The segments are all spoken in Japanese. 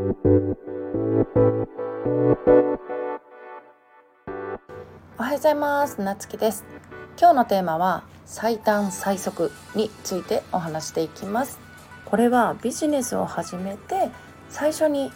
おはようございます。なつきです。今日のテーマは最短最速についてお話していきます。これはビジネスを始めて最初に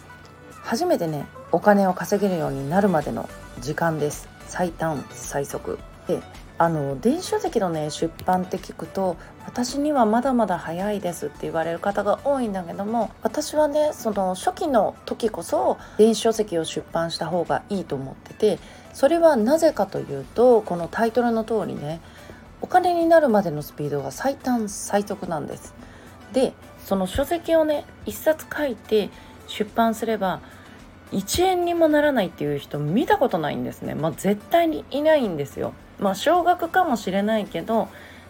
初めてねお金を稼げるようになるまでの時間です。最短最速であの電子書籍のね出版って聞くと私にはまだまだ早いですって言われる方が多いんだけども私はねその初期の時こそ電子書籍を出版した方がいいと思っててそれはなぜかというとこのタイトルの通りねお金になるまでのスピードが最短最速なんです。でその書籍をね一冊書いて出版すれば1円にもならないっていう人見たことないんですね。まあ、絶対にいないんですよ。まあ少額かもしれないけど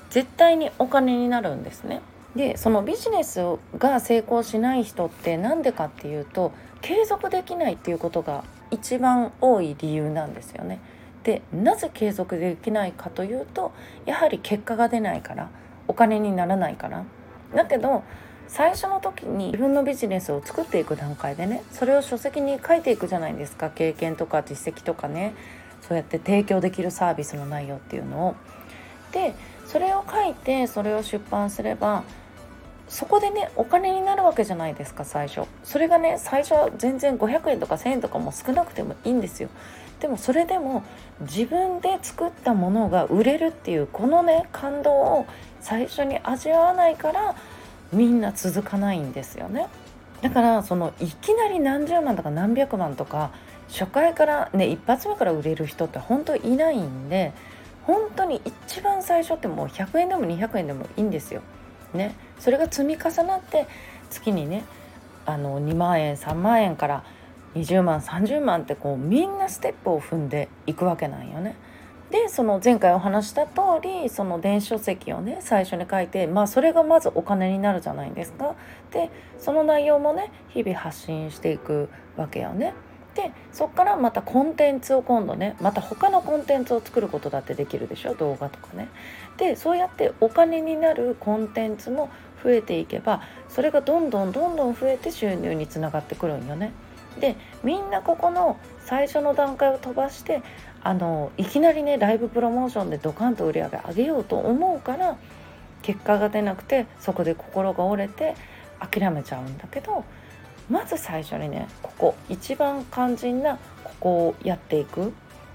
絶対にお金になるんですね。でそのビジネスが成功しない人って何でかっていうと継続できないっていうことが一番多い理由なんですよね。でなぜ継続できないかというとやはり結果が出ないからお金にならないから。だけど最初の時に自分のビジネスを作っていく段階でねそれを書籍に書いていくじゃないですか経験とか実績とかねそうやって提供できるサービスの内容っていうのを。でそれを書いてそれを出版すればそこでねお金になるわけじゃないですか最初。それがね最初は全然500円とか1000円とかも少なくてもいいんですよ。でもそれでも自分で作ったものが売れるっていうこのね感動を最初に味わわないからみんな続かないんですよね。だからそのいきなり何十万とか何百万とか初回からね一発目から売れる人って本当いないんで本当に一番最初ってもう100円でも200円でもいいんですよ。ね、それが積み重なって月にねあの2万円3万円から20万30万ってこうみんなステップを踏んでいくわけなんよね。でその前回お話した通りその電子書籍をね最初に書いてまあそれがまずお金になるじゃないですか。でその内容もね日々発信していくわけよね。でそこからまたコンテンツを今度ねまた他のコンテンツを作ることだってできるでしょ動画とかね。でそうやってお金になるコンテンツも増えていけばそれがどんどんどんどん増えて収入につながってくるんよね。でみんなここの最初の段階を飛ばしてあのいきなりねライブプロモーションでドカンと売り上げ上げようと思うから結果が出なくてそこで心が折れて諦めちゃうんだけどまず最初にねここ一番肝心なここをやっていく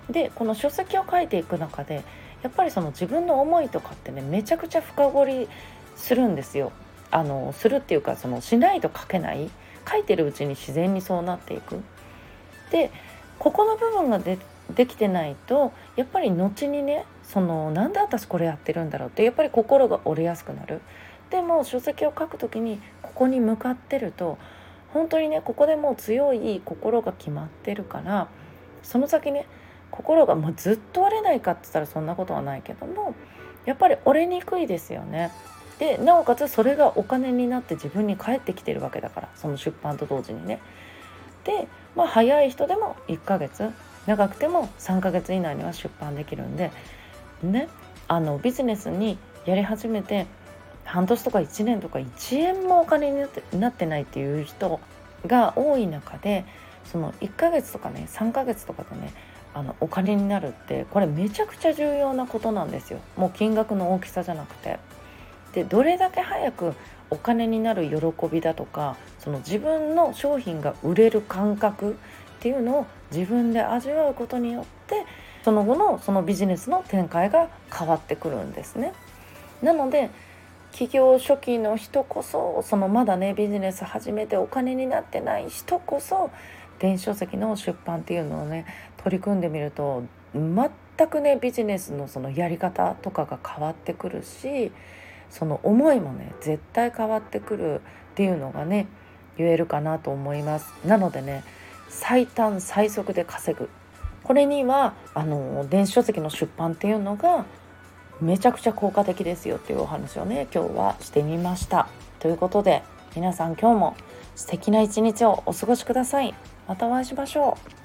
でこの書籍を書いていく中でやっぱりその自分の思いとかってねめちゃくちゃ深掘りするんですよ。あのするっていうかそのしないと書けない書いてるうちに自然にそうなっていく。でここの部分がでできてないとやっぱり後にねそのなんで私これやってるんだろうってやっぱり心が折れやすくなる。でも書籍を書く時にここに向かってると本当にねここでもう強い心が決まってるからその先ね心がもうずっと折れないかって言ったらそんなことはないけどもやっぱり折れにくいですよね。でなおかつそれがお金になって自分に返ってきてるわけだからその出版と同時にね。でまあ早い人でも1ヶ月長くても3ヶ月以内には出版できるんでねあのビジネスにやり始めて半年とか1年とか1円もお金になってないっていう人が多い中でその1ヶ月とかね3ヶ月とかでねあのお金になるってこれめちゃくちゃ重要なことなんですよもう金額の大きさじゃなくて。でどれだけ早くお金になる喜びだとかその自分の商品が売れる感覚っていうのを自分で味わうことによってその後のそのビジネスの展開が変わってくるんですね。なので企業初期の人こそそのまだねビジネス始めてお金になってない人こそ電子書籍の出版っていうのをね取り組んでみると全くねビジネスのそのやり方とかが変わってくるしその思いもね絶対変わってくるっていうのがね言えるかなと思います。なのでね最短最速で稼ぐ。これにはあの電子書籍の出版っていうのがめちゃくちゃ効果的ですよっていうお話をね今日はしてみました。ということで皆さん今日も素敵な一日をお過ごしください。またお会いしましょう。